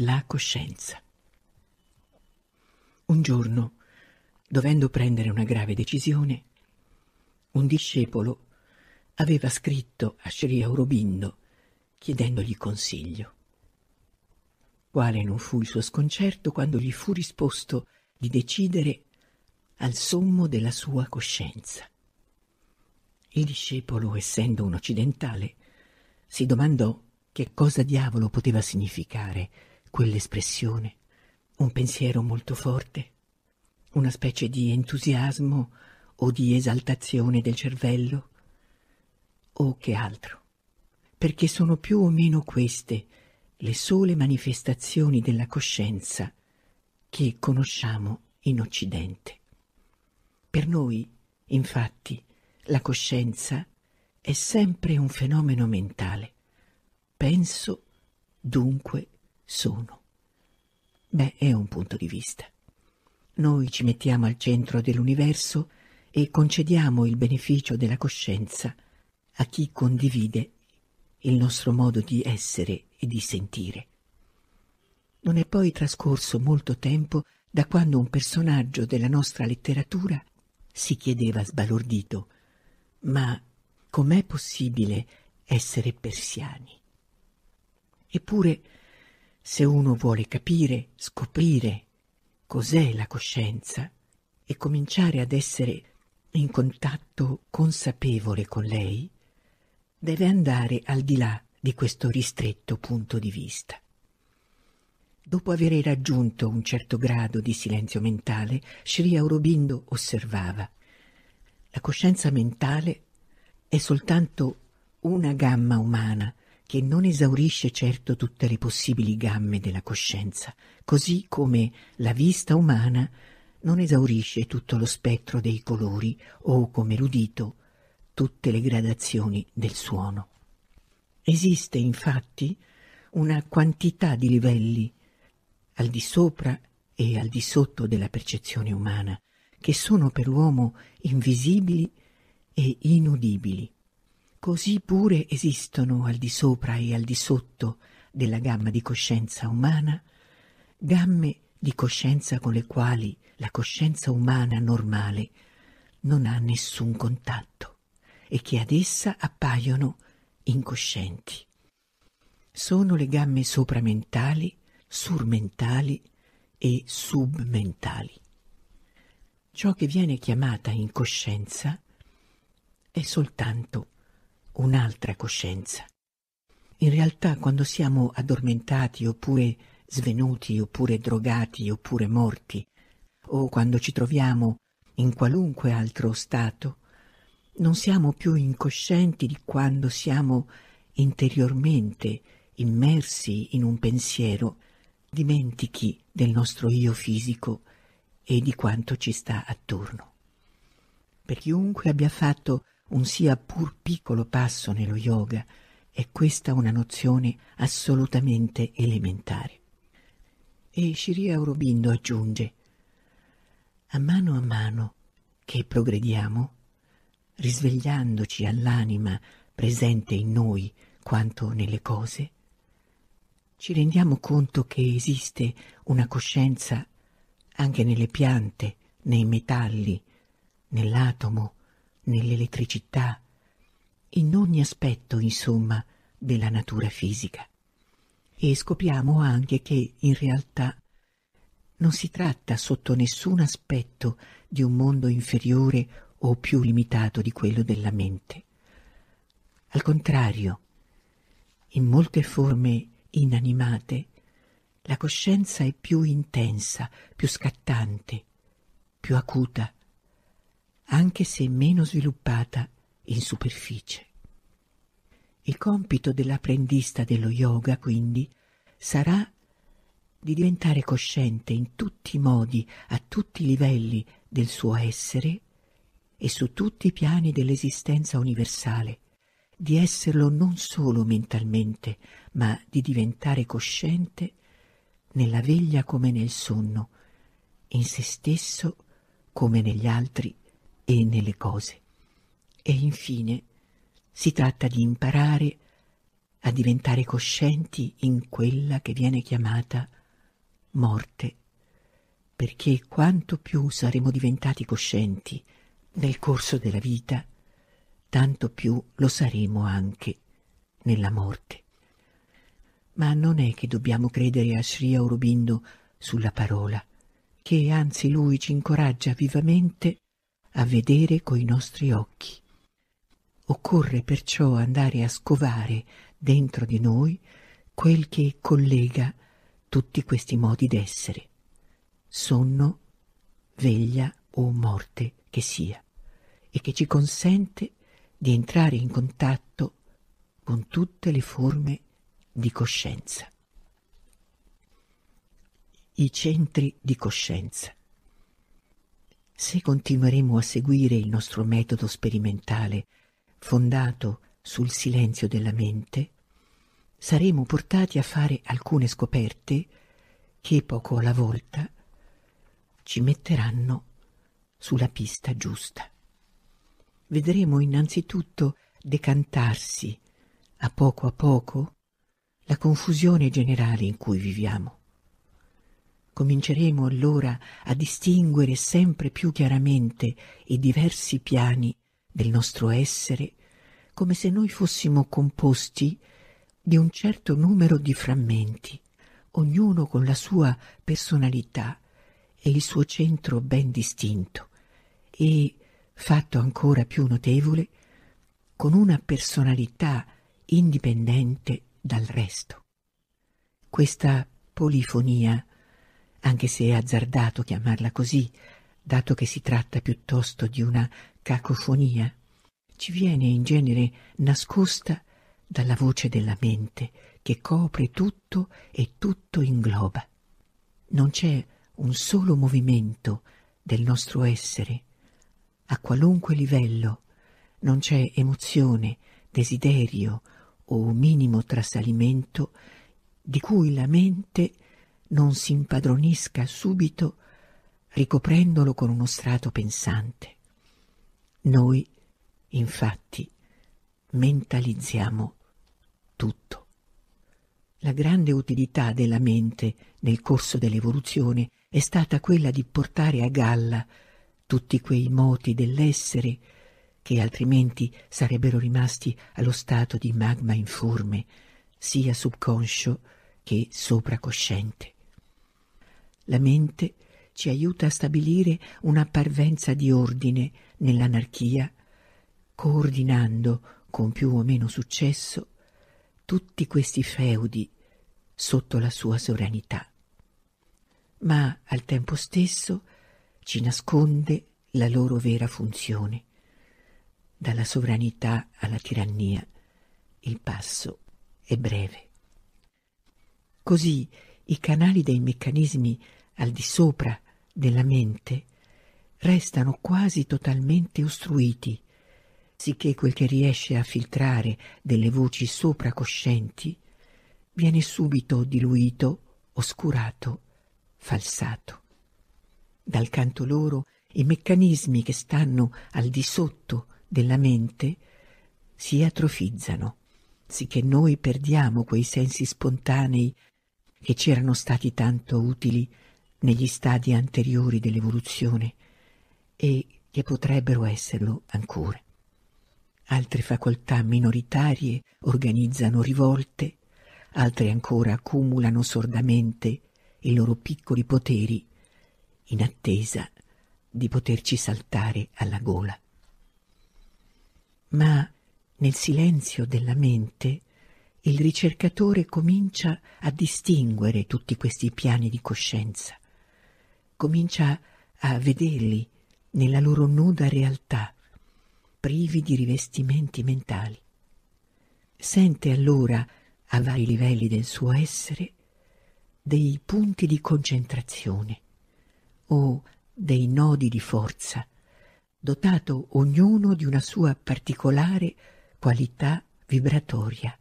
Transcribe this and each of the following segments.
la coscienza. Un giorno, dovendo prendere una grave decisione, un discepolo aveva scritto a Sri Aurobindo chiedendogli consiglio. Quale non fu il suo sconcerto quando gli fu risposto di decidere al sommo della sua coscienza. Il discepolo, essendo un occidentale, si domandò che cosa diavolo poteva significare quell'espressione. Un pensiero molto forte, una specie di entusiasmo o di esaltazione del cervello, o che altro, perché sono più o meno queste le sole manifestazioni della coscienza che conosciamo in Occidente. Per noi, infatti, la coscienza è sempre un fenomeno mentale. Penso, dunque sono. Beh, è un punto di vista. Noi ci mettiamo al centro dell'universo e concediamo il beneficio della coscienza a chi condivide il nostro modo di essere e di sentire. Non è poi trascorso molto tempo da quando un personaggio della nostra letteratura si chiedeva sbalordito ma com'è possibile essere persiani? Eppure, se uno vuole capire, scoprire cos'è la coscienza e cominciare ad essere in contatto consapevole con lei, deve andare al di là di questo ristretto punto di vista. Dopo aver raggiunto un certo grado di silenzio mentale, Sri Aurobindo osservava la coscienza mentale è soltanto una gamma umana che non esaurisce certo tutte le possibili gamme della coscienza, così come la vista umana non esaurisce tutto lo spettro dei colori o come l'udito tutte le gradazioni del suono. Esiste infatti una quantità di livelli al di sopra e al di sotto della percezione umana che sono per l'uomo invisibili e inudibili. Così pure esistono al di sopra e al di sotto della gamma di coscienza umana gamme di coscienza con le quali la coscienza umana normale non ha nessun contatto e che ad essa appaiono incoscienti. Sono le gamme sopramentali, surmentali e submentali. Ciò che viene chiamata incoscienza è soltanto un'altra coscienza. In realtà quando siamo addormentati oppure svenuti oppure drogati oppure morti o quando ci troviamo in qualunque altro stato, non siamo più incoscienti di quando siamo interiormente immersi in un pensiero dimentichi del nostro io fisico e di quanto ci sta attorno. Per chiunque abbia fatto un sia pur piccolo passo nello yoga, è questa una nozione assolutamente elementare. E Shri Aurobindo aggiunge, a mano a mano che progrediamo, risvegliandoci all'anima presente in noi quanto nelle cose, ci rendiamo conto che esiste una coscienza anche nelle piante, nei metalli, nell'atomo, nell'elettricità, in ogni aspetto, insomma, della natura fisica. E scopriamo anche che, in realtà, non si tratta sotto nessun aspetto di un mondo inferiore o più limitato di quello della mente. Al contrario, in molte forme inanimate la coscienza è più intensa, più scattante, più acuta, anche se meno sviluppata in superficie. Il compito dell'apprendista dello yoga, quindi, sarà di diventare cosciente in tutti i modi, a tutti i livelli del suo essere e su tutti i piani dell'esistenza universale, di esserlo non solo mentalmente, ma di diventare cosciente nella veglia come nel sonno, in se stesso come negli altri e nelle cose. E infine si tratta di imparare a diventare coscienti in quella che viene chiamata morte, perché quanto più saremo diventati coscienti nel corso della vita, tanto più lo saremo anche nella morte. Ma non è che dobbiamo credere a Sri Aurobindo sulla parola, che anzi lui ci incoraggia vivamente a vedere coi nostri occhi. Occorre perciò andare a scovare dentro di noi quel che collega tutti questi modi d'essere, sonno, veglia o morte che sia, e che ci consente di entrare in contatto con tutte le forme di coscienza. I centri di coscienza. Se continueremo a seguire il nostro metodo sperimentale fondato sul silenzio della mente, saremo portati a fare alcune scoperte che poco alla volta ci metteranno sulla pista giusta. Vedremo innanzitutto decantarsi a poco a poco la confusione generale in cui viviamo. Cominceremo allora a distinguere sempre più chiaramente i diversi piani del nostro essere come se noi fossimo composti di un certo numero di frammenti, ognuno con la sua personalità e il suo centro ben distinto e, fatto ancora più notevole, con una personalità indipendente dal resto. Questa polifonia, anche se è azzardato chiamarla così, dato che si tratta piuttosto di una cacofonia, ci viene in genere nascosta dalla voce della mente che copre tutto e tutto ingloba. Non c'è un solo movimento del nostro essere, a qualunque livello, non c'è emozione, desiderio o minimo trasalimento di cui la mente non si impadronisca subito ricoprendolo con uno strato pensante. Noi Infatti, mentalizziamo tutto. La grande utilità della mente nel corso dell'evoluzione è stata quella di portare a galla tutti quei moti dell'essere che altrimenti sarebbero rimasti allo stato di magma informe, sia subconscio che sopracosciente. La mente ci aiuta a stabilire una parvenza di ordine nell'anarchia coordinando con più o meno successo tutti questi feudi sotto la sua sovranità. Ma al tempo stesso ci nasconde la loro vera funzione. Dalla sovranità alla tirannia il passo è breve. Così i canali dei meccanismi al di sopra della mente restano quasi totalmente ostruiti sicché quel che riesce a filtrare delle voci sopracoscienti viene subito diluito, oscurato, falsato. Dal canto loro i meccanismi che stanno al di sotto della mente si atrofizzano, sicché noi perdiamo quei sensi spontanei che ci erano stati tanto utili negli stadi anteriori dell'evoluzione e che potrebbero esserlo ancora. Altre facoltà minoritarie organizzano rivolte, altre ancora accumulano sordamente i loro piccoli poteri in attesa di poterci saltare alla gola. Ma nel silenzio della mente il ricercatore comincia a distinguere tutti questi piani di coscienza, comincia a vederli nella loro nuda realtà privi di rivestimenti mentali. Sente allora, a vari livelli del suo essere, dei punti di concentrazione o dei nodi di forza, dotato ognuno di una sua particolare qualità vibratoria,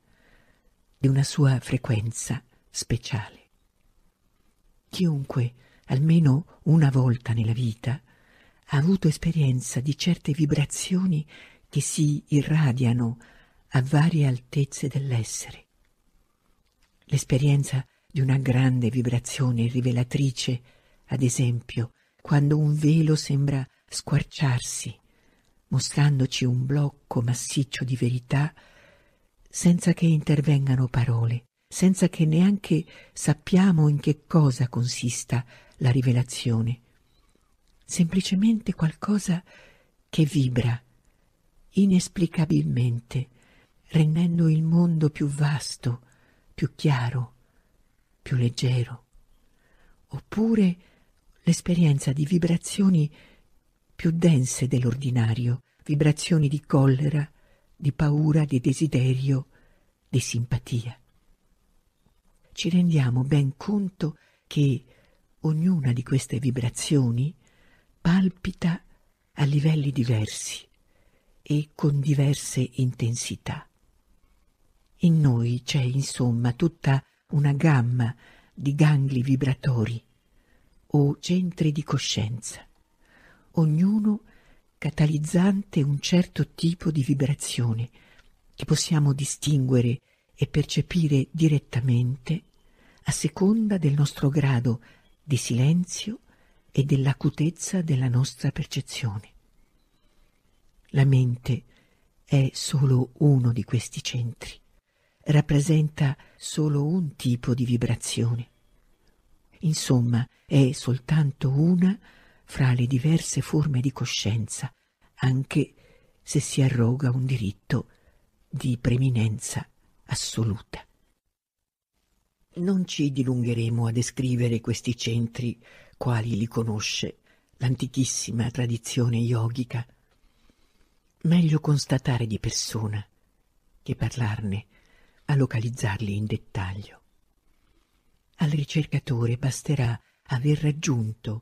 di una sua frequenza speciale. Chiunque, almeno una volta nella vita, ha avuto esperienza di certe vibrazioni che si irradiano a varie altezze dell'essere. l'esperienza di una grande vibrazione rivelatrice, ad esempio, quando un velo sembra squarciarsi, mostrandoci un blocco massiccio di verità senza che intervengano parole, senza che neanche sappiamo in che cosa consista la rivelazione. Semplicemente qualcosa che vibra inesplicabilmente, rendendo il mondo più vasto, più chiaro, più leggero. Oppure l'esperienza di vibrazioni più dense dell'ordinario, vibrazioni di collera, di paura, di desiderio, di simpatia. Ci rendiamo ben conto che ognuna di queste vibrazioni palpita a livelli diversi e con diverse intensità. In noi c'è insomma tutta una gamma di gangli vibratori o centri di coscienza, ognuno catalizzante un certo tipo di vibrazione che possiamo distinguere e percepire direttamente a seconda del nostro grado di silenzio e dell'acutezza della nostra percezione. La mente è solo uno di questi centri, rappresenta solo un tipo di vibrazione. Insomma, è soltanto una fra le diverse forme di coscienza, anche se si arroga un diritto di preminenza assoluta. Non ci dilungheremo a descrivere questi centri quali li conosce l'antichissima tradizione yogica. Meglio constatare di persona che parlarne a localizzarli in dettaglio. Al ricercatore basterà aver raggiunto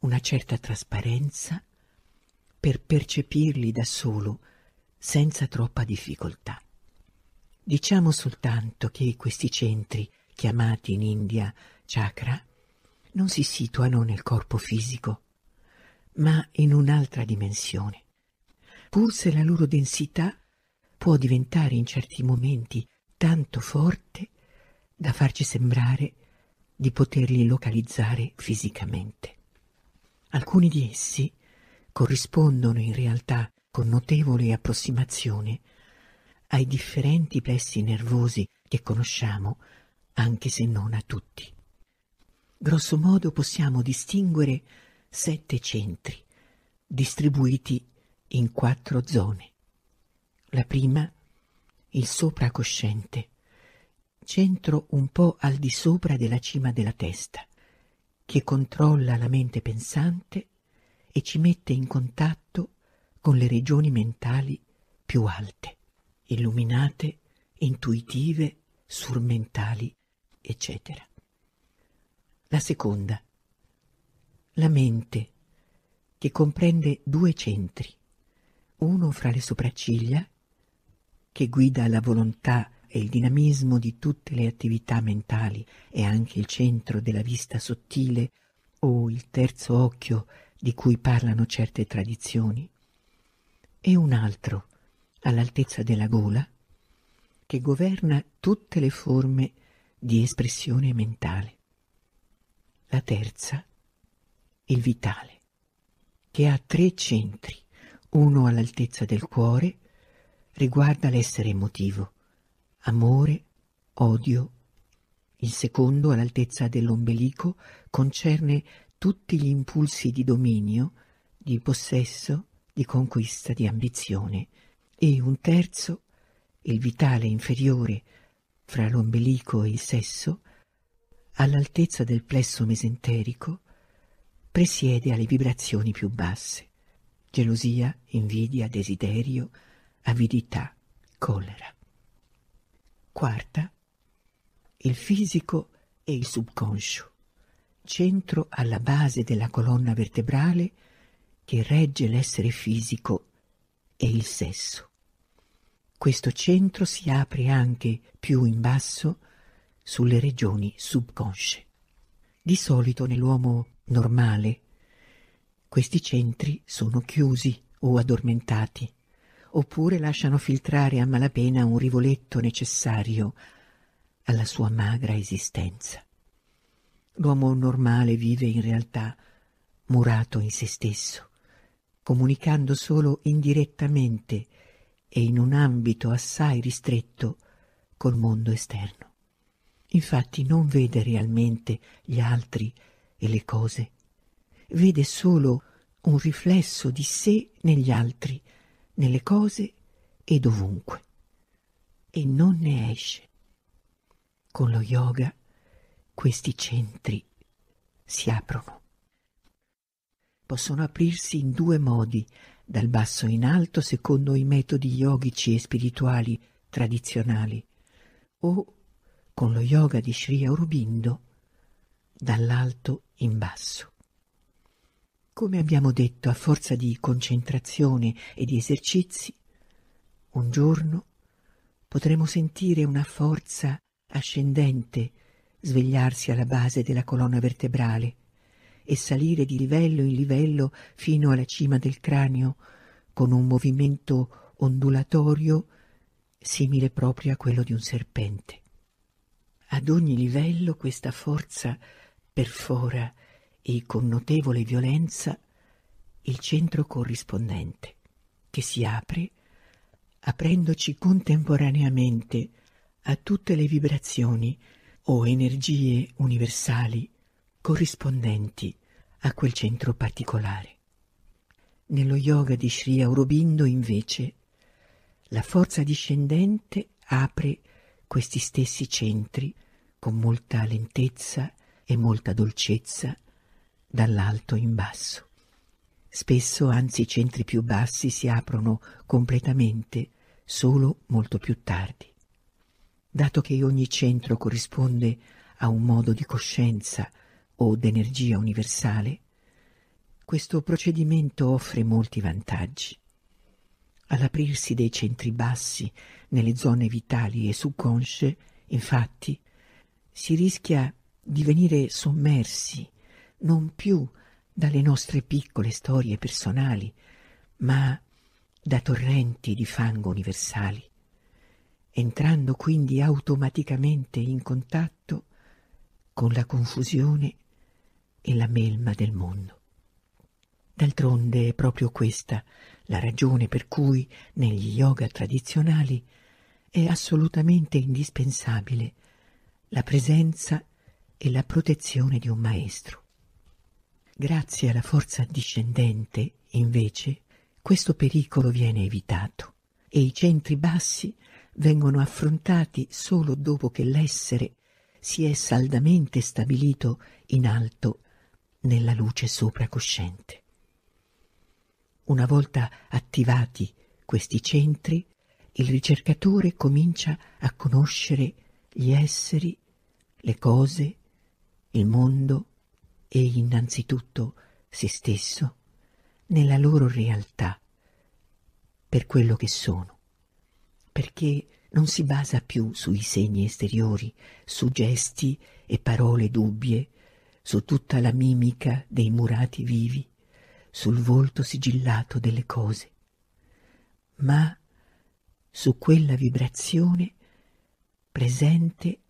una certa trasparenza per percepirli da solo senza troppa difficoltà. Diciamo soltanto che questi centri, chiamati in India chakra, non si situano nel corpo fisico, ma in un'altra dimensione, pur se la loro densità può diventare in certi momenti tanto forte da farci sembrare di poterli localizzare fisicamente. Alcuni di essi corrispondono in realtà con notevole approssimazione ai differenti plessi nervosi che conosciamo, anche se non a tutti. Grosso modo possiamo distinguere sette centri, distribuiti in quattro zone. La prima, il sopracosciente, centro un po' al di sopra della cima della testa, che controlla la mente pensante e ci mette in contatto con le regioni mentali più alte, illuminate, intuitive, surmentali, eccetera. La seconda, la mente, che comprende due centri, uno fra le sopracciglia, che guida la volontà e il dinamismo di tutte le attività mentali e anche il centro della vista sottile o il terzo occhio di cui parlano certe tradizioni, e un altro all'altezza della gola che governa tutte le forme di espressione mentale. La terza, il vitale, che ha tre centri, uno all'altezza del cuore, riguarda l'essere emotivo, amore, odio. Il secondo, all'altezza dell'ombelico, concerne tutti gli impulsi di dominio, di possesso, di conquista, di ambizione. E un terzo, il vitale inferiore, fra l'ombelico e il sesso, all'altezza del plesso mesenterico, presiede alle vibrazioni più basse, gelosia, invidia, desiderio, avidità, collera. Quarta, il fisico e il subconscio, centro alla base della colonna vertebrale che regge l'essere fisico e il sesso. Questo centro si apre anche più in basso sulle regioni subconsce. Di solito nell'uomo normale questi centri sono chiusi o addormentati, oppure lasciano filtrare a malapena un rivoletto necessario alla sua magra esistenza. L'uomo normale vive in realtà murato in se stesso, comunicando solo indirettamente e in un ambito assai ristretto col mondo esterno. Infatti non vede realmente gli altri e le cose, vede solo un riflesso di sé negli altri, nelle cose e dovunque, e non ne esce. Con lo yoga questi centri si aprono. Possono aprirsi in due modi, dal basso in alto secondo i metodi yogici e spirituali tradizionali, o con lo yoga di Sri Aurobindo, dall'alto in basso. Come abbiamo detto, a forza di concentrazione e di esercizi, un giorno potremo sentire una forza ascendente svegliarsi alla base della colonna vertebrale e salire di livello in livello fino alla cima del cranio con un movimento ondulatorio simile proprio a quello di un serpente. Ad ogni livello questa forza perfora e con notevole violenza il centro corrispondente, che si apre aprendoci contemporaneamente a tutte le vibrazioni o energie universali corrispondenti a quel centro particolare. Nello yoga di Sri Aurobindo, invece, la forza discendente apre questi stessi centri con molta lentezza e molta dolcezza dall'alto in basso. Spesso, anzi, i centri più bassi si aprono completamente solo molto più tardi. Dato che ogni centro corrisponde a un modo di coscienza o d'energia universale, questo procedimento offre molti vantaggi. All'aprirsi dei centri bassi nelle zone vitali e subconsce, infatti, si rischia di venire sommersi non più dalle nostre piccole storie personali, ma da torrenti di fango universali, entrando quindi automaticamente in contatto con la confusione e la melma del mondo. D'altronde è proprio questa la ragione per cui negli yoga tradizionali è assolutamente indispensabile la presenza e la protezione di un maestro. Grazie alla forza discendente, invece, questo pericolo viene evitato e i centri bassi vengono affrontati solo dopo che l'essere si è saldamente stabilito in alto nella luce sopracosciente. Una volta attivati questi centri, il ricercatore comincia a conoscere gli esseri, le cose, il mondo e innanzitutto se stesso nella loro realtà, per quello che sono, perché non si basa più sui segni esteriori, su gesti e parole dubbie, su tutta la mimica dei murati vivi, sul volto sigillato delle cose, ma su quella vibrazione presente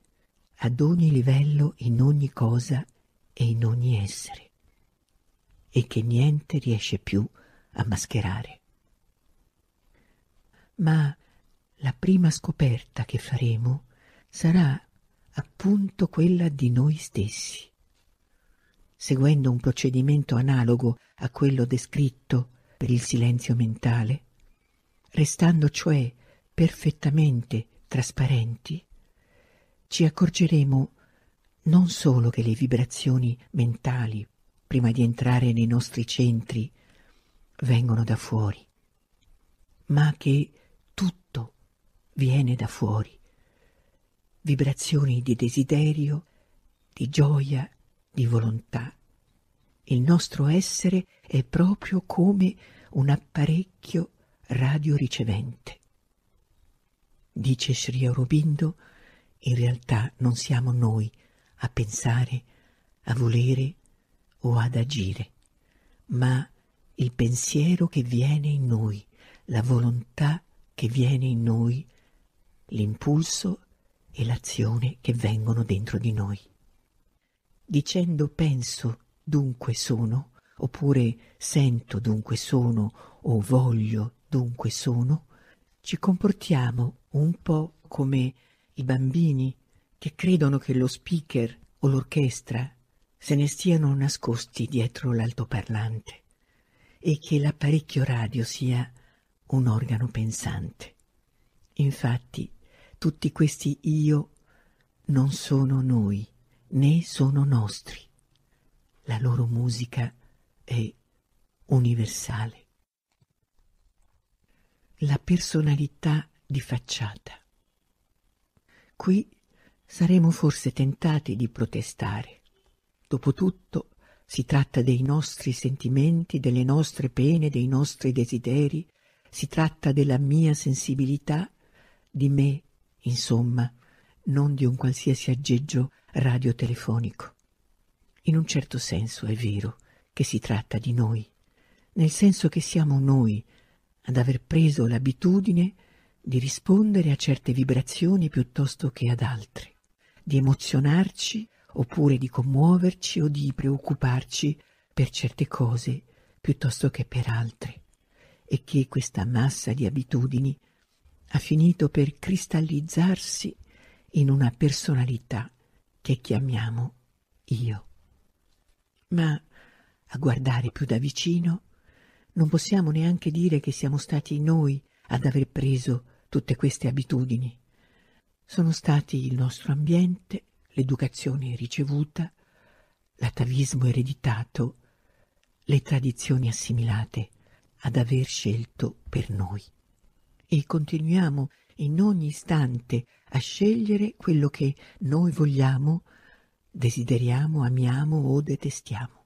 ad ogni livello in ogni cosa e in ogni essere, e che niente riesce più a mascherare. Ma la prima scoperta che faremo sarà appunto quella di noi stessi, seguendo un procedimento analogo a quello descritto per il silenzio mentale, restando cioè perfettamente trasparenti, ci accorgeremo non solo che le vibrazioni mentali, prima di entrare nei nostri centri, vengono da fuori, ma che tutto viene da fuori. Vibrazioni di desiderio, di gioia, di volontà. Il nostro essere è proprio come un apparecchio radioricevente. Dice Sri Aurobindo, in realtà non siamo noi a pensare, a volere o ad agire, ma il pensiero che viene in noi, la volontà che viene in noi, l'impulso e l'azione che vengono dentro di noi. Dicendo penso, dunque sono, oppure sento, dunque sono, o voglio, dunque sono, ci comportiamo un po' come i bambini che credono che lo speaker o l'orchestra se ne stiano nascosti dietro l'altoparlante e che l'apparecchio radio sia un organo pensante. Infatti, tutti questi io non sono noi, né sono nostri. La loro musica è universale. La personalità di facciata. Qui saremo forse tentati di protestare. Dopotutto si tratta dei nostri sentimenti, delle nostre pene, dei nostri desideri, si tratta della mia sensibilità, di me, insomma, non di un qualsiasi aggeggio radiotelefonico. In un certo senso è vero che si tratta di noi, nel senso che siamo noi ad aver preso l'abitudine di rispondere a certe vibrazioni piuttosto che ad altre di emozionarci oppure di commuoverci o di preoccuparci per certe cose piuttosto che per altre e che questa massa di abitudini ha finito per cristallizzarsi in una personalità che chiamiamo io. Ma a guardare più da vicino non possiamo neanche dire che siamo stati noi ad aver preso tutte queste abitudini sono stati il nostro ambiente, l'educazione ricevuta, l'atavismo ereditato, le tradizioni assimilate ad aver scelto per noi. E continuiamo in ogni istante a scegliere quello che noi vogliamo, desideriamo, amiamo o detestiamo.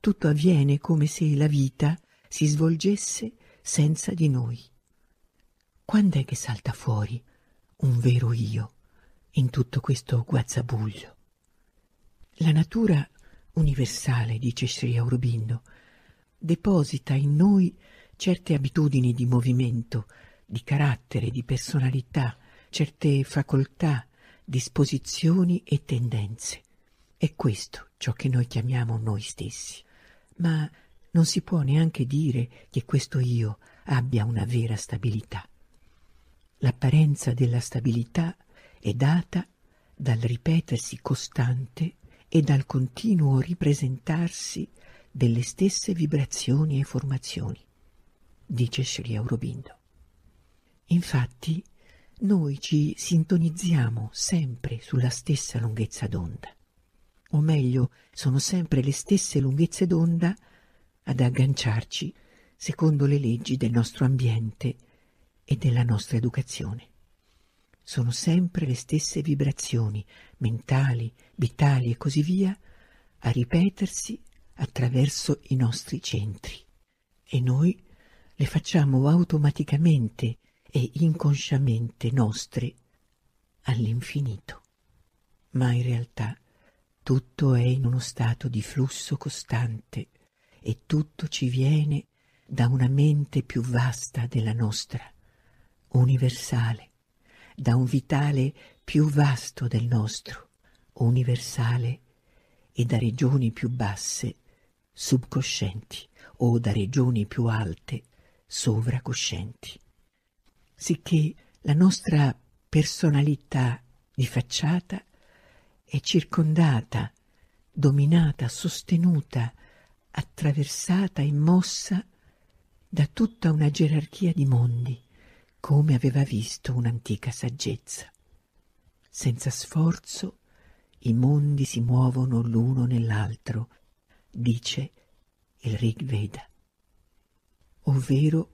Tutto avviene come se la vita si svolgesse senza di noi. Quando è che salta fuori un vero io in tutto questo guazzabuglio. La natura universale, dice Sri Aurobindo, deposita in noi certe abitudini di movimento, di carattere, di personalità, certe facoltà, disposizioni e tendenze. È questo ciò che noi chiamiamo noi stessi. Ma non si può neanche dire che questo io abbia una vera stabilità. L'apparenza della stabilità è data dal ripetersi costante e dal continuo ripresentarsi delle stesse vibrazioni e formazioni, dice Sri Aurobindo. Infatti, noi ci sintonizziamo sempre sulla stessa lunghezza d'onda, o meglio, sono sempre le stesse lunghezze d'onda ad agganciarci secondo le leggi del nostro ambiente e della nostra educazione. Sono sempre le stesse vibrazioni mentali, vitali e così via a ripetersi attraverso i nostri centri e noi le facciamo automaticamente e inconsciamente nostre all'infinito. Ma in realtà tutto è in uno stato di flusso costante e tutto ci viene da una mente più vasta della nostra universale, da un vitale più vasto del nostro, universale, e da regioni più basse, subcoscienti, o da regioni più alte, sovracoscienti. Sicché la nostra personalità di facciata è circondata, dominata, sostenuta, attraversata e mossa da tutta una gerarchia di mondi, come aveva visto un'antica saggezza. Senza sforzo i mondi si muovono l'uno nell'altro, dice il Rig Veda. Ovvero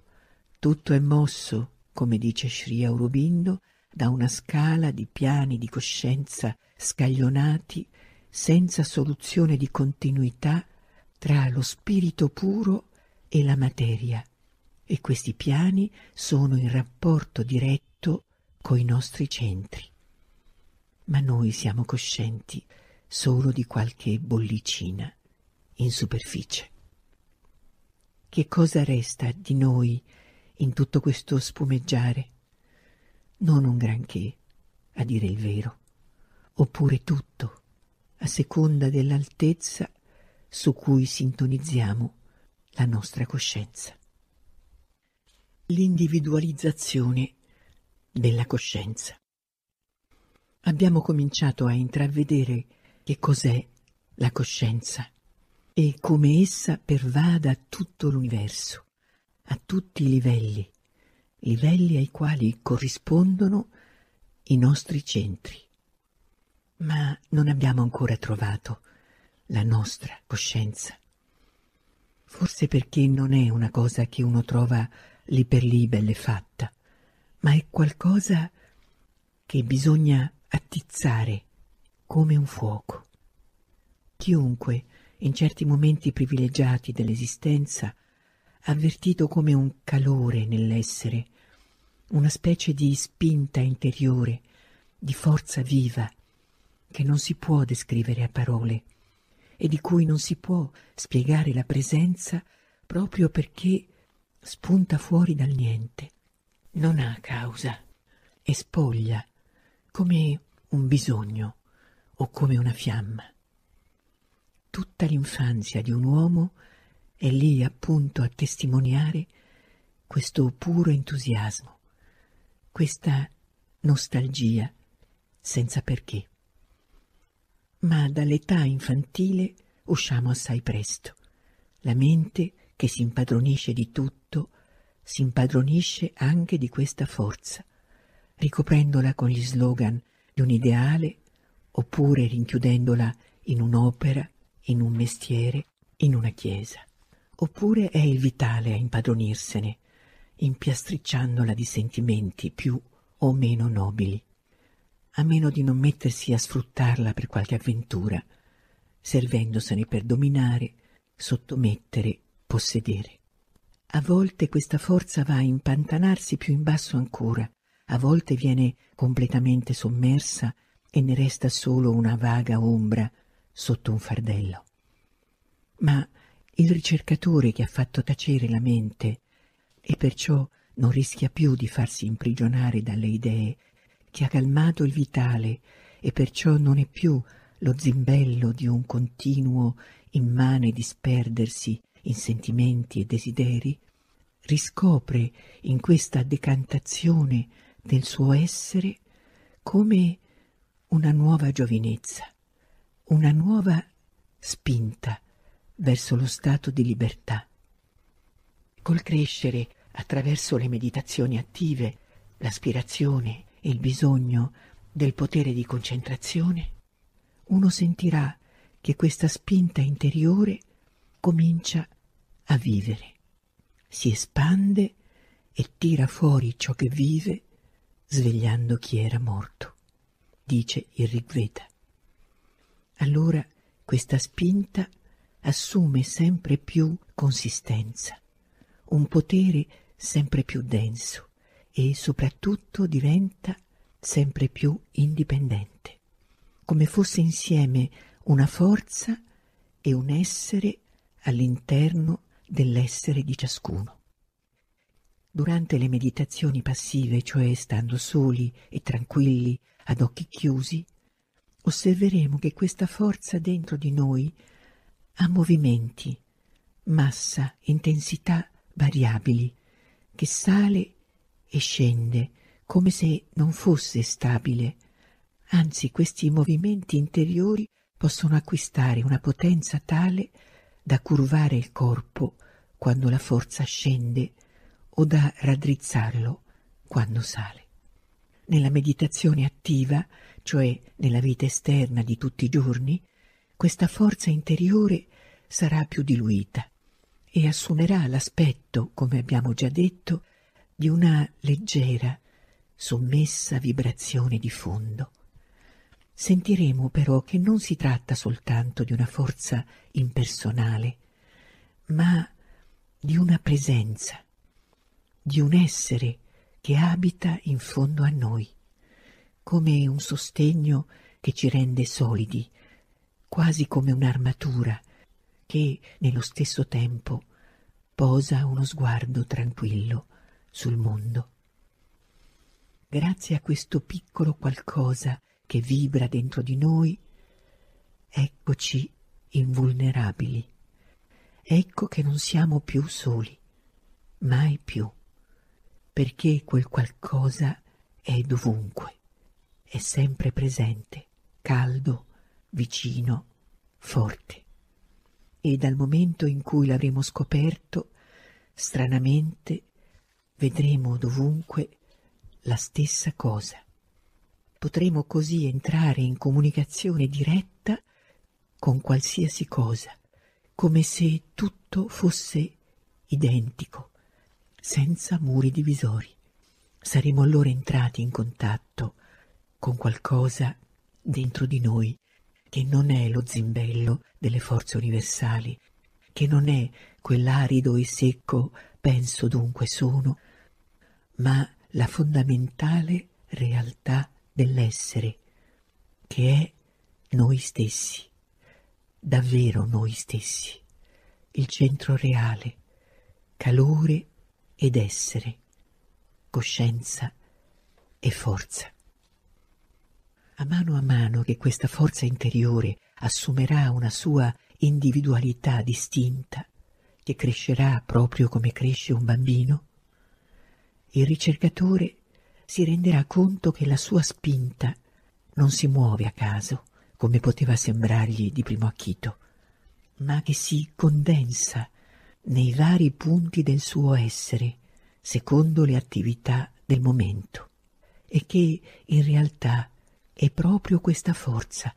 tutto è mosso, come dice Sri Aurobindo, da una scala di piani di coscienza scaglionati senza soluzione di continuità tra lo spirito puro e la materia e questi piani sono in rapporto diretto coi nostri centri. Ma noi siamo coscienti solo di qualche bollicina in superficie. Che cosa resta di noi in tutto questo spumeggiare? Non un granché, a dire il vero, oppure tutto, a seconda dell'altezza su cui sintonizziamo la nostra coscienza. L'individualizzazione della coscienza. Abbiamo cominciato a intravedere che cos'è la coscienza e come essa pervada tutto l'universo, a tutti i livelli, livelli ai quali corrispondono i nostri centri. Ma non abbiamo ancora trovato la nostra coscienza. Forse perché non è una cosa che uno trova lì per lì belle fatta, ma è qualcosa che bisogna attizzare come un fuoco. Chiunque, in certi momenti privilegiati dell'esistenza, avvertito come un calore nell'essere, una specie di spinta interiore, di forza viva, che non si può descrivere a parole e di cui non si può spiegare la presenza proprio perché spunta fuori dal niente. Non ha causa, è spoglia, come un bisogno o come una fiamma. Tutta l'infanzia di un uomo è lì appunto a testimoniare questo puro entusiasmo, questa nostalgia senza perché ma dall'età infantile usciamo assai presto. La mente, che si impadronisce di tutto, si impadronisce anche di questa forza, ricoprendola con gli slogan di un ideale oppure rinchiudendola in un'opera, in un mestiere, in una chiesa. Oppure è il vitale a impadronirsene, impiastricciandola di sentimenti più o meno nobili a meno di non mettersi a sfruttarla per qualche avventura, servendosene per dominare, sottomettere, possedere. A volte questa forza va a impantanarsi più in basso ancora, a volte viene completamente sommersa e ne resta solo una vaga ombra sotto un fardello. Ma il ricercatore che ha fatto tacere la mente e perciò non rischia più di farsi imprigionare dalle idee che ha calmato il vitale e perciò non è più lo zimbello di un continuo immane disperdersi in sentimenti e desideri, riscopre in questa decantazione del suo essere come una nuova giovinezza, una nuova spinta verso lo stato di libertà. Col crescere, attraverso le meditazioni attive, l'aspirazione il bisogno del potere di concentrazione, uno sentirà che questa spinta interiore comincia a vivere, si espande e tira fuori ciò che vive svegliando chi era morto, dice il Rigveda. Allora questa spinta assume sempre più consistenza, un potere sempre più denso, e soprattutto diventa sempre più indipendente, come fosse insieme una forza e un essere all'interno dell'essere di ciascuno. Durante le meditazioni passive, cioè stando soli e tranquilli ad occhi chiusi, osserveremo che questa forza dentro di noi ha movimenti, massa, intensità variabili, che sale e scende come se non fosse stabile. Anzi, questi movimenti interiori possono acquistare una potenza tale da curvare il corpo quando la forza scende o da raddrizzarlo quando sale. Nella meditazione attiva, cioè nella vita esterna di tutti i giorni, questa forza interiore sarà più diluita e assumerà l'aspetto, come abbiamo già detto, di una leggera, sommessa vibrazione di fondo. Sentiremo però che non si tratta soltanto di una forza impersonale, ma di una presenza, di un essere che abita in fondo a noi, come un sostegno che ci rende solidi, quasi come un'armatura che nello stesso tempo posa uno sguardo tranquillo sul mondo. grazie a questo piccolo qualcosa che vibra dentro di noi, eccoci invulnerabili. Ecco che non siamo più soli, mai più, perché quel qualcosa è dovunque, è sempre presente, caldo, vicino, forte. E dal momento in cui l'avremo scoperto, stranamente, vedremo dovunque la stessa cosa. Potremo così entrare in comunicazione diretta con qualsiasi cosa, come se tutto fosse identico, senza muri divisori. Saremo allora entrati in contatto con qualcosa dentro di noi che non è lo zimbello delle forze universali, che non è quell'arido e secco penso dunque sono, ma la fondamentale realtà dell'essere, che è noi stessi, davvero noi stessi, il centro reale, calore ed essere, coscienza e forza. A mano a mano che questa forza interiore assumerà una sua individualità distinta, che crescerà proprio come cresce un bambino, il ricercatore si renderà conto che la sua spinta non si muove a caso, come poteva sembrargli di primo acchito, ma che si condensa nei vari punti del suo essere, secondo le attività del momento, e che in realtà è proprio questa forza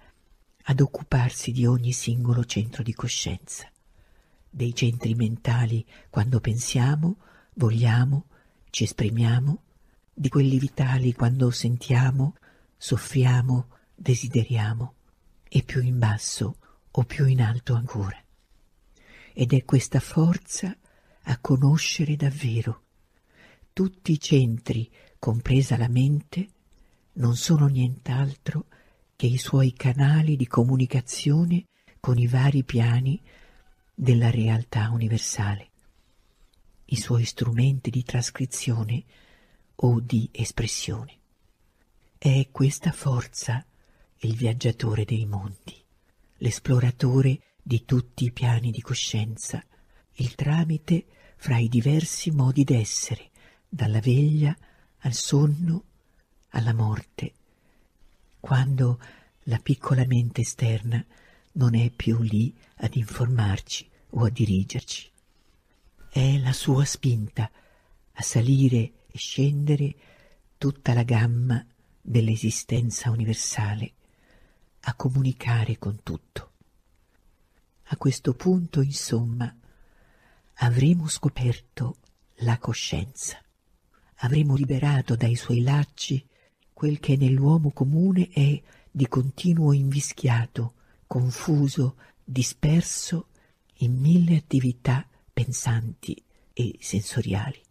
ad occuparsi di ogni singolo centro di coscienza, dei centri mentali quando pensiamo, vogliamo, ci esprimiamo, di quelli vitali quando sentiamo, soffriamo, desideriamo, e più in basso o più in alto ancora. Ed è questa forza a conoscere davvero. Tutti i centri, compresa la mente, non sono nient'altro che i suoi canali di comunicazione con i vari piani della realtà universale i suoi strumenti di trascrizione o di espressione. È questa forza il viaggiatore dei mondi, l'esploratore di tutti i piani di coscienza, il tramite fra i diversi modi d'essere, dalla veglia al sonno alla morte, quando la piccola mente esterna non è più lì ad informarci o a dirigerci è la sua spinta a salire e scendere tutta la gamma dell'esistenza universale, a comunicare con tutto. A questo punto, insomma, avremo scoperto la coscienza, avremo liberato dai suoi lacci quel che nell'uomo comune è di continuo invischiato, confuso, disperso in mille attività pensanti e sensoriali.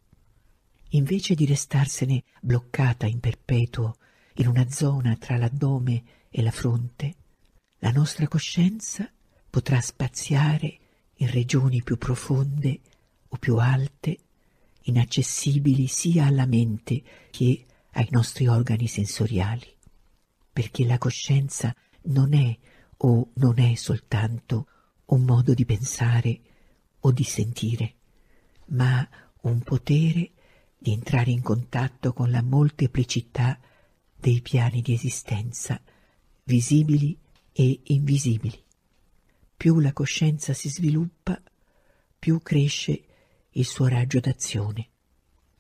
Invece di restarsene bloccata in perpetuo in una zona tra l'addome e la fronte, la nostra coscienza potrà spaziare in regioni più profonde o più alte, inaccessibili sia alla mente che ai nostri organi sensoriali, perché la coscienza non è o non è soltanto un modo di pensare o di sentire, ma un potere di entrare in contatto con la molteplicità dei piani di esistenza, visibili e invisibili. Più la coscienza si sviluppa, più cresce il suo raggio d'azione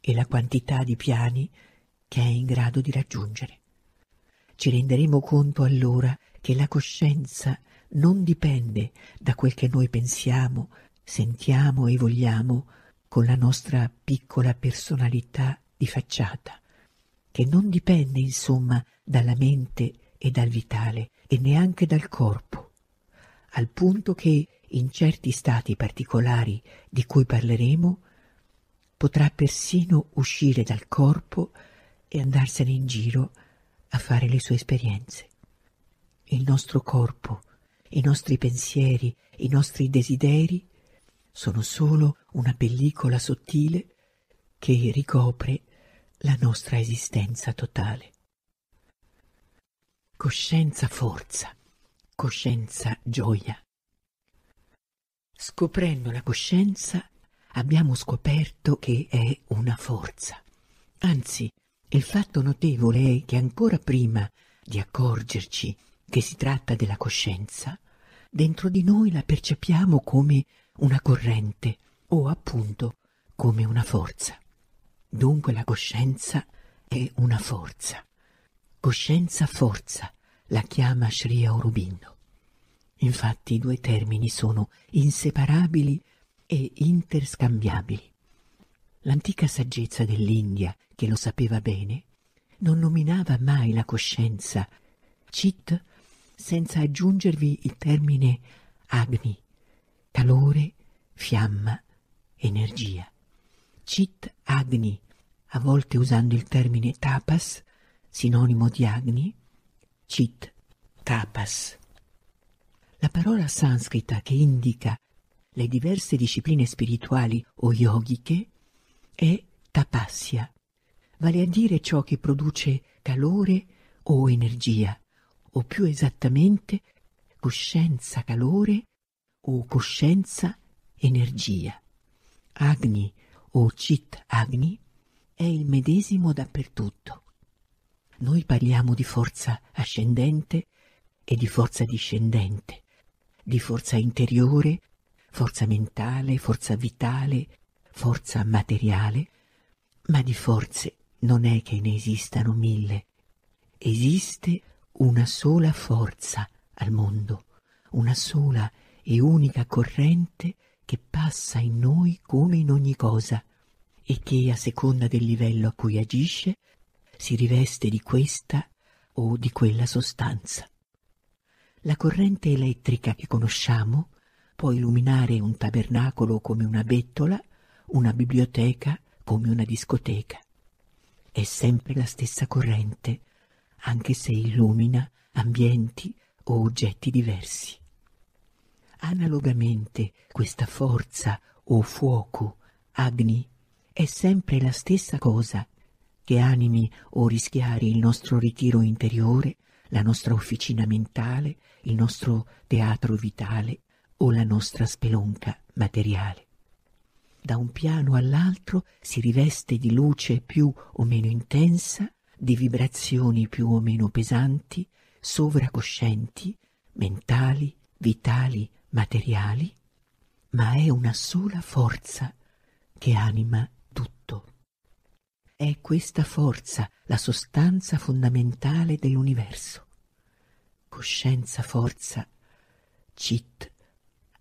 e la quantità di piani che è in grado di raggiungere. Ci renderemo conto allora che la coscienza non dipende da quel che noi pensiamo sentiamo e vogliamo con la nostra piccola personalità di facciata, che non dipende insomma dalla mente e dal vitale e neanche dal corpo, al punto che in certi stati particolari di cui parleremo potrà persino uscire dal corpo e andarsene in giro a fare le sue esperienze. Il nostro corpo, i nostri pensieri, i nostri desideri sono solo una pellicola sottile che ricopre la nostra esistenza totale. Coscienza forza, coscienza gioia. Scoprendo la coscienza abbiamo scoperto che è una forza. Anzi, il fatto notevole è che ancora prima di accorgerci che si tratta della coscienza, dentro di noi la percepiamo come una corrente o appunto come una forza. Dunque la coscienza è una forza. Coscienza forza la chiama Sri Aurobindo. Infatti i due termini sono inseparabili e interscambiabili. L'antica saggezza dell'India, che lo sapeva bene, non nominava mai la coscienza Chit senza aggiungervi il termine Agni, calore, fiamma, energia. Chit Agni, a volte usando il termine tapas, sinonimo di Agni, Chit tapas. La parola sanscrita che indica le diverse discipline spirituali o yogiche è tapasya, vale a dire ciò che produce calore o energia, o più esattamente coscienza calore o coscienza energia. Agni o Chit Agni è il medesimo dappertutto. Noi parliamo di forza ascendente e di forza discendente, di forza interiore, forza mentale, forza vitale, forza materiale, ma di forze non è che ne esistano mille. Esiste una sola forza al mondo, una sola e unica corrente che passa in noi come in ogni cosa e che, a seconda del livello a cui agisce, si riveste di questa o di quella sostanza. La corrente elettrica che conosciamo può illuminare un tabernacolo come una bettola, una biblioteca come una discoteca. È sempre la stessa corrente, anche se illumina ambienti o oggetti diversi. Analogamente questa forza o fuoco, Agni, è sempre la stessa cosa che animi o rischiari il nostro ritiro interiore, la nostra officina mentale, il nostro teatro vitale o la nostra spelonca materiale. Da un piano all'altro si riveste di luce più o meno intensa, di vibrazioni più o meno pesanti, sovracoscienti, mentali, vitali, materiali, ma è una sola forza che anima tutto. È questa forza la sostanza fondamentale dell'universo. Coscienza, forza, Chit,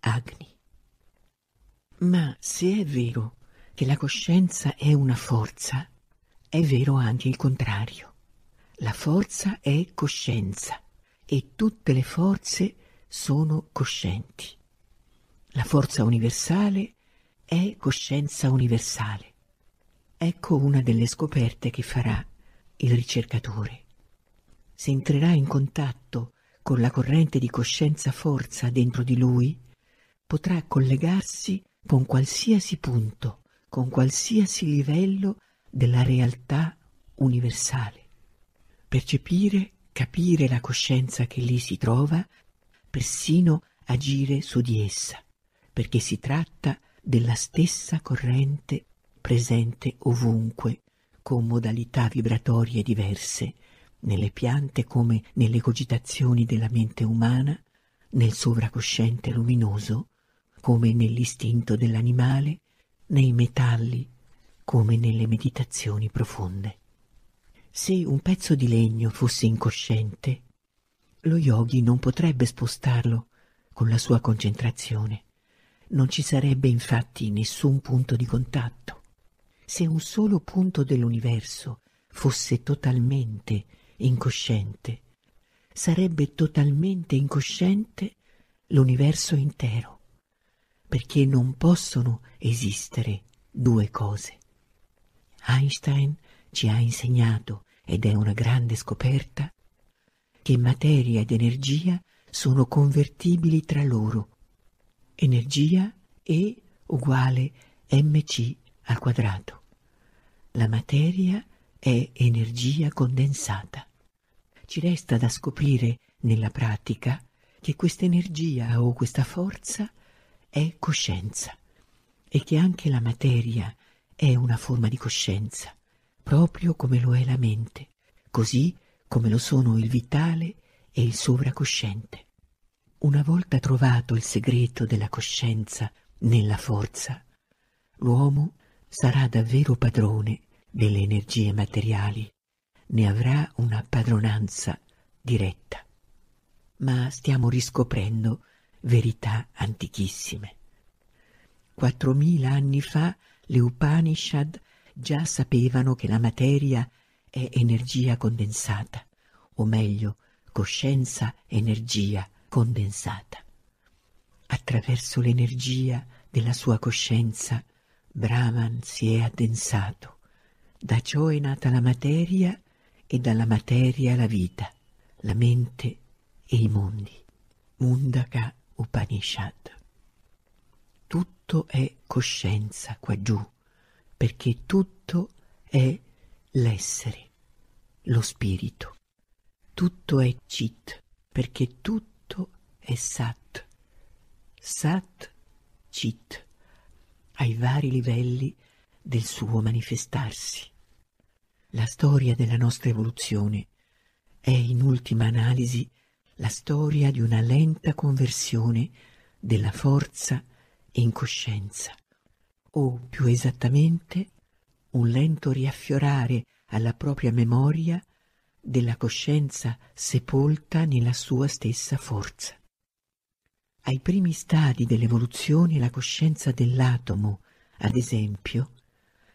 Agni. Ma se è vero che la coscienza è una forza, è vero anche il contrario. La forza è coscienza e tutte le forze sono coscienti. La forza universale è coscienza universale. Ecco una delle scoperte che farà il ricercatore. Se entrerà in contatto con la corrente di coscienza forza dentro di lui, potrà collegarsi con qualsiasi punto, con qualsiasi livello della realtà universale. Percepire, capire la coscienza che lì si trova, persino agire su di essa, perché si tratta della stessa corrente presente ovunque, con modalità vibratorie diverse, nelle piante come nelle cogitazioni della mente umana, nel sovracosciente luminoso, come nell'istinto dell'animale, nei metalli, come nelle meditazioni profonde. Se un pezzo di legno fosse incosciente, lo yogi non potrebbe spostarlo con la sua concentrazione. Non ci sarebbe infatti nessun punto di contatto. Se un solo punto dell'universo fosse totalmente incosciente, sarebbe totalmente incosciente l'universo intero, perché non possono esistere due cose. Einstein ci ha insegnato, ed è una grande scoperta, che materia ed energia sono convertibili tra loro. Energia è uguale mc al quadrato. La materia è energia condensata. Ci resta da scoprire nella pratica che questa energia o questa forza è coscienza e che anche la materia è una forma di coscienza, proprio come lo è la mente, così come lo sono il vitale e il sovracosciente. Una volta trovato il segreto della coscienza nella forza, l'uomo sarà davvero padrone delle energie materiali, ne avrà una padronanza diretta. Ma stiamo riscoprendo verità antichissime. Quattromila anni fa le Upanishad già sapevano che la materia è energia condensata, o meglio, coscienza-energia condensata. Attraverso l'energia della sua coscienza, Brahman si è addensato. Da ciò è nata la materia e dalla materia la vita, la mente e i mondi. Mundaka Upanishad. Tutto è coscienza qua giù, perché tutto è l'essere, lo spirito. Tutto è Chit, perché tutto è Sat. Sat, Chit, ai vari livelli del suo manifestarsi. La storia della nostra evoluzione è in ultima analisi la storia di una lenta conversione della forza in coscienza, o più esattamente un lento riaffiorare alla propria memoria della coscienza sepolta nella sua stessa forza. Ai primi stadi dell'evoluzione la coscienza dell'atomo, ad esempio,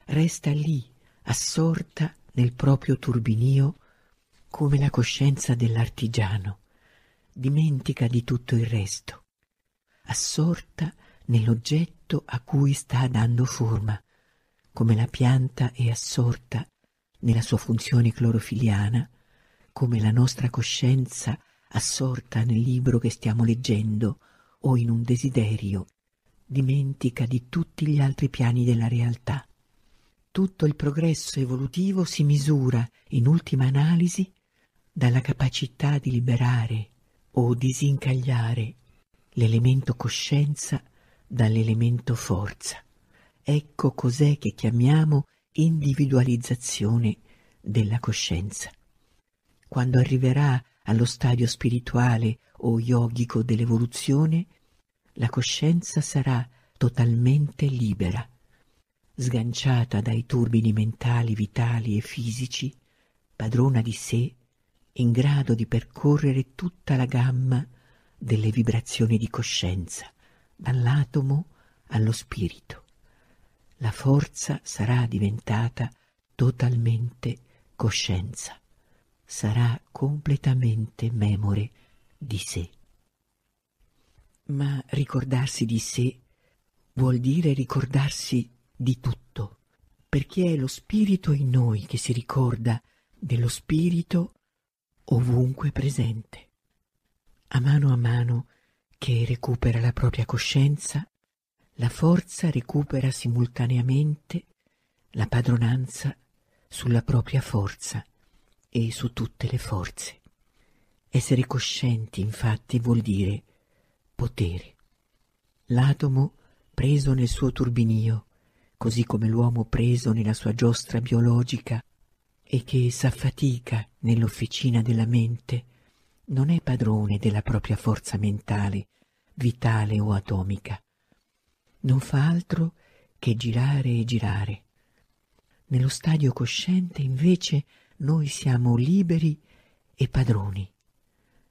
resta lì, assorta nel proprio turbinio, come la coscienza dell'artigiano, dimentica di tutto il resto, assorta nell'oggetto a cui sta dando forma, come la pianta è assorta nella sua funzione clorofiliana, come la nostra coscienza assorta nel libro che stiamo leggendo o in un desiderio, dimentica di tutti gli altri piani della realtà. Tutto il progresso evolutivo si misura, in ultima analisi, dalla capacità di liberare o disincagliare l'elemento coscienza dall'elemento forza. Ecco cos'è che chiamiamo individualizzazione della coscienza. Quando arriverà allo stadio spirituale o yogico dell'evoluzione, la coscienza sarà totalmente libera, sganciata dai turbini mentali, vitali e fisici, padrona di sé, in grado di percorrere tutta la gamma delle vibrazioni di coscienza, dall'atomo allo spirito. La forza sarà diventata totalmente coscienza, sarà completamente memore di sé. Ma ricordarsi di sé vuol dire ricordarsi di tutto, perché è lo spirito in noi che si ricorda dello spirito ovunque presente. A mano a mano che recupera la propria coscienza, la forza recupera simultaneamente la padronanza sulla propria forza e su tutte le forze. Essere coscienti, infatti, vuol dire potere. L'atomo preso nel suo turbinio, così come l'uomo preso nella sua giostra biologica e che s'affatica nell'officina della mente, non è padrone della propria forza mentale, vitale o atomica. Non fa altro che girare e girare. Nello stadio cosciente invece noi siamo liberi e padroni.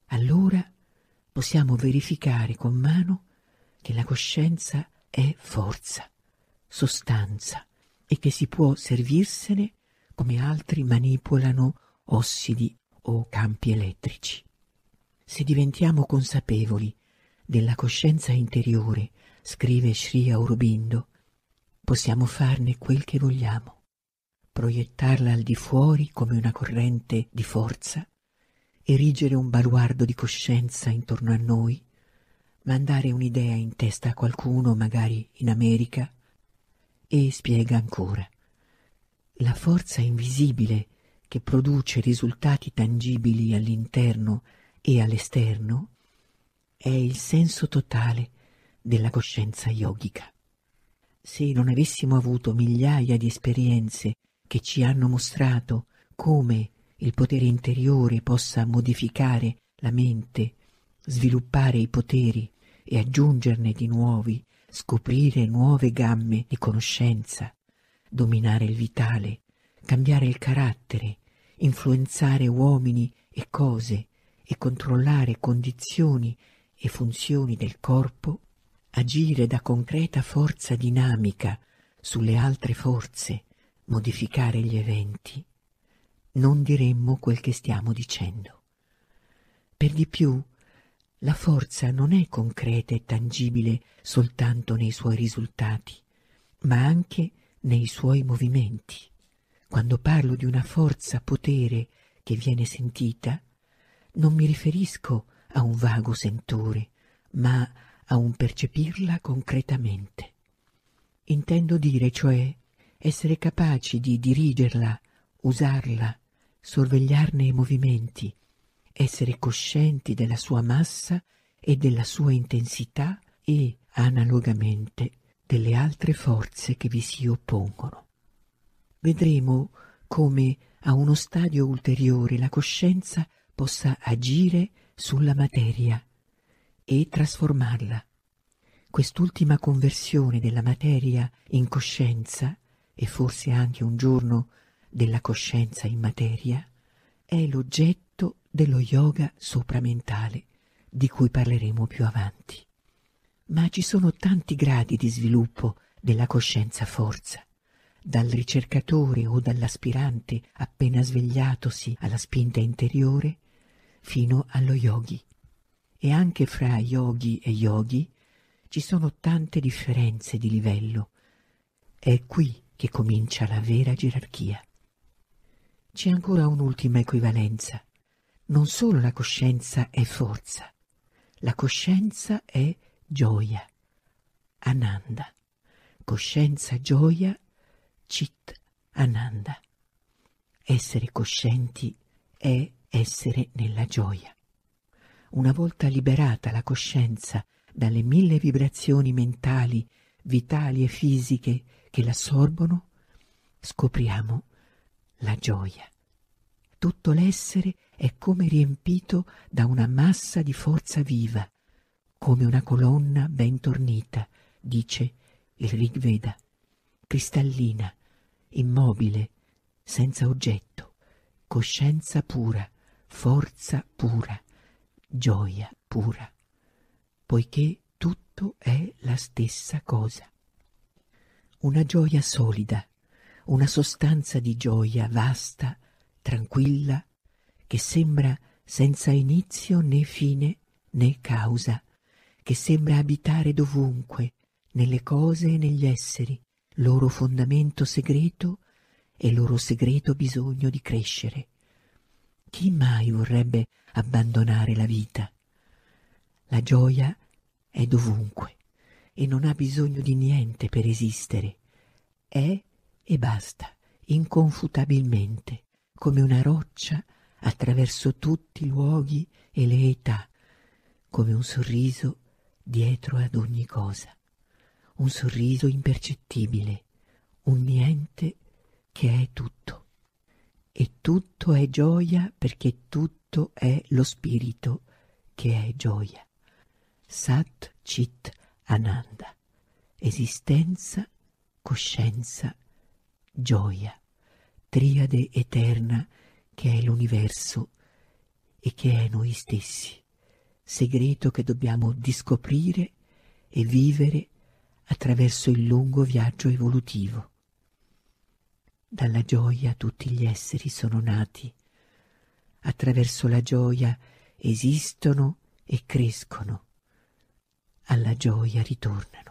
Allora possiamo verificare con mano che la coscienza è forza, sostanza e che si può servirsene come altri manipolano ossidi o campi elettrici. Se diventiamo consapevoli della coscienza interiore, scrive Sri Aurobindo, possiamo farne quel che vogliamo, proiettarla al di fuori come una corrente di forza, erigere un baluardo di coscienza intorno a noi, mandare un'idea in testa a qualcuno, magari in America, e spiega ancora. La forza invisibile che produce risultati tangibili all'interno e all'esterno è il senso totale della coscienza yogica. Se non avessimo avuto migliaia di esperienze che ci hanno mostrato come il potere interiore possa modificare la mente, sviluppare i poteri e aggiungerne di nuovi, scoprire nuove gamme di conoscenza, dominare il vitale, cambiare il carattere, influenzare uomini e cose e controllare condizioni e funzioni del corpo, agire da concreta forza dinamica sulle altre forze, modificare gli eventi, non diremmo quel che stiamo dicendo. Per di più, la forza non è concreta e tangibile soltanto nei suoi risultati, ma anche nei suoi movimenti. Quando parlo di una forza potere che viene sentita, non mi riferisco a un vago sentore, ma a un percepirla concretamente. Intendo dire, cioè, essere capaci di dirigerla, usarla, sorvegliarne i movimenti, essere coscienti della sua massa e della sua intensità e, analogamente, delle altre forze che vi si oppongono. Vedremo come a uno stadio ulteriore la coscienza possa agire sulla materia e trasformarla. Quest'ultima conversione della materia in coscienza, e forse anche un giorno della coscienza in materia, è l'oggetto dello yoga sopramentale, di cui parleremo più avanti. Ma ci sono tanti gradi di sviluppo della coscienza forza, dal ricercatore o dall'aspirante appena svegliatosi alla spinta interiore, fino allo yogi. E anche fra yogi e yogi ci sono tante differenze di livello. È qui che comincia la vera gerarchia. C'è ancora un'ultima equivalenza. Non solo la coscienza è forza, la coscienza è gioia. Ananda. Coscienza, gioia, Chit Ananda. Essere coscienti è essere nella gioia. Una volta liberata la coscienza dalle mille vibrazioni mentali, vitali e fisiche che l'assorbono, scopriamo la gioia. Tutto l'essere è come riempito da una massa di forza viva, come una colonna ben tornita, dice il Rig Veda, cristallina, immobile, senza oggetto, coscienza pura, forza pura, gioia pura, poiché tutto è la stessa cosa. Una gioia solida, una sostanza di gioia vasta, tranquilla, che sembra senza inizio né fine né causa, che sembra abitare dovunque, nelle cose e negli esseri, loro fondamento segreto e loro segreto bisogno di crescere. Chi mai vorrebbe abbandonare la vita? La gioia è dovunque e non ha bisogno di niente per esistere. È e basta, inconfutabilmente, come una roccia attraverso tutti i luoghi e le età, come un sorriso dietro ad ogni cosa, un sorriso impercettibile, un niente che è tutto. E tutto è gioia perché tutto è lo spirito che è gioia. Sat Chit Ananda, esistenza, coscienza, gioia, triade eterna che è l'universo e che è noi stessi, segreto che dobbiamo discoprire e vivere attraverso il lungo viaggio evolutivo. Dalla gioia tutti gli esseri sono nati, attraverso la gioia esistono e crescono, alla gioia ritornano.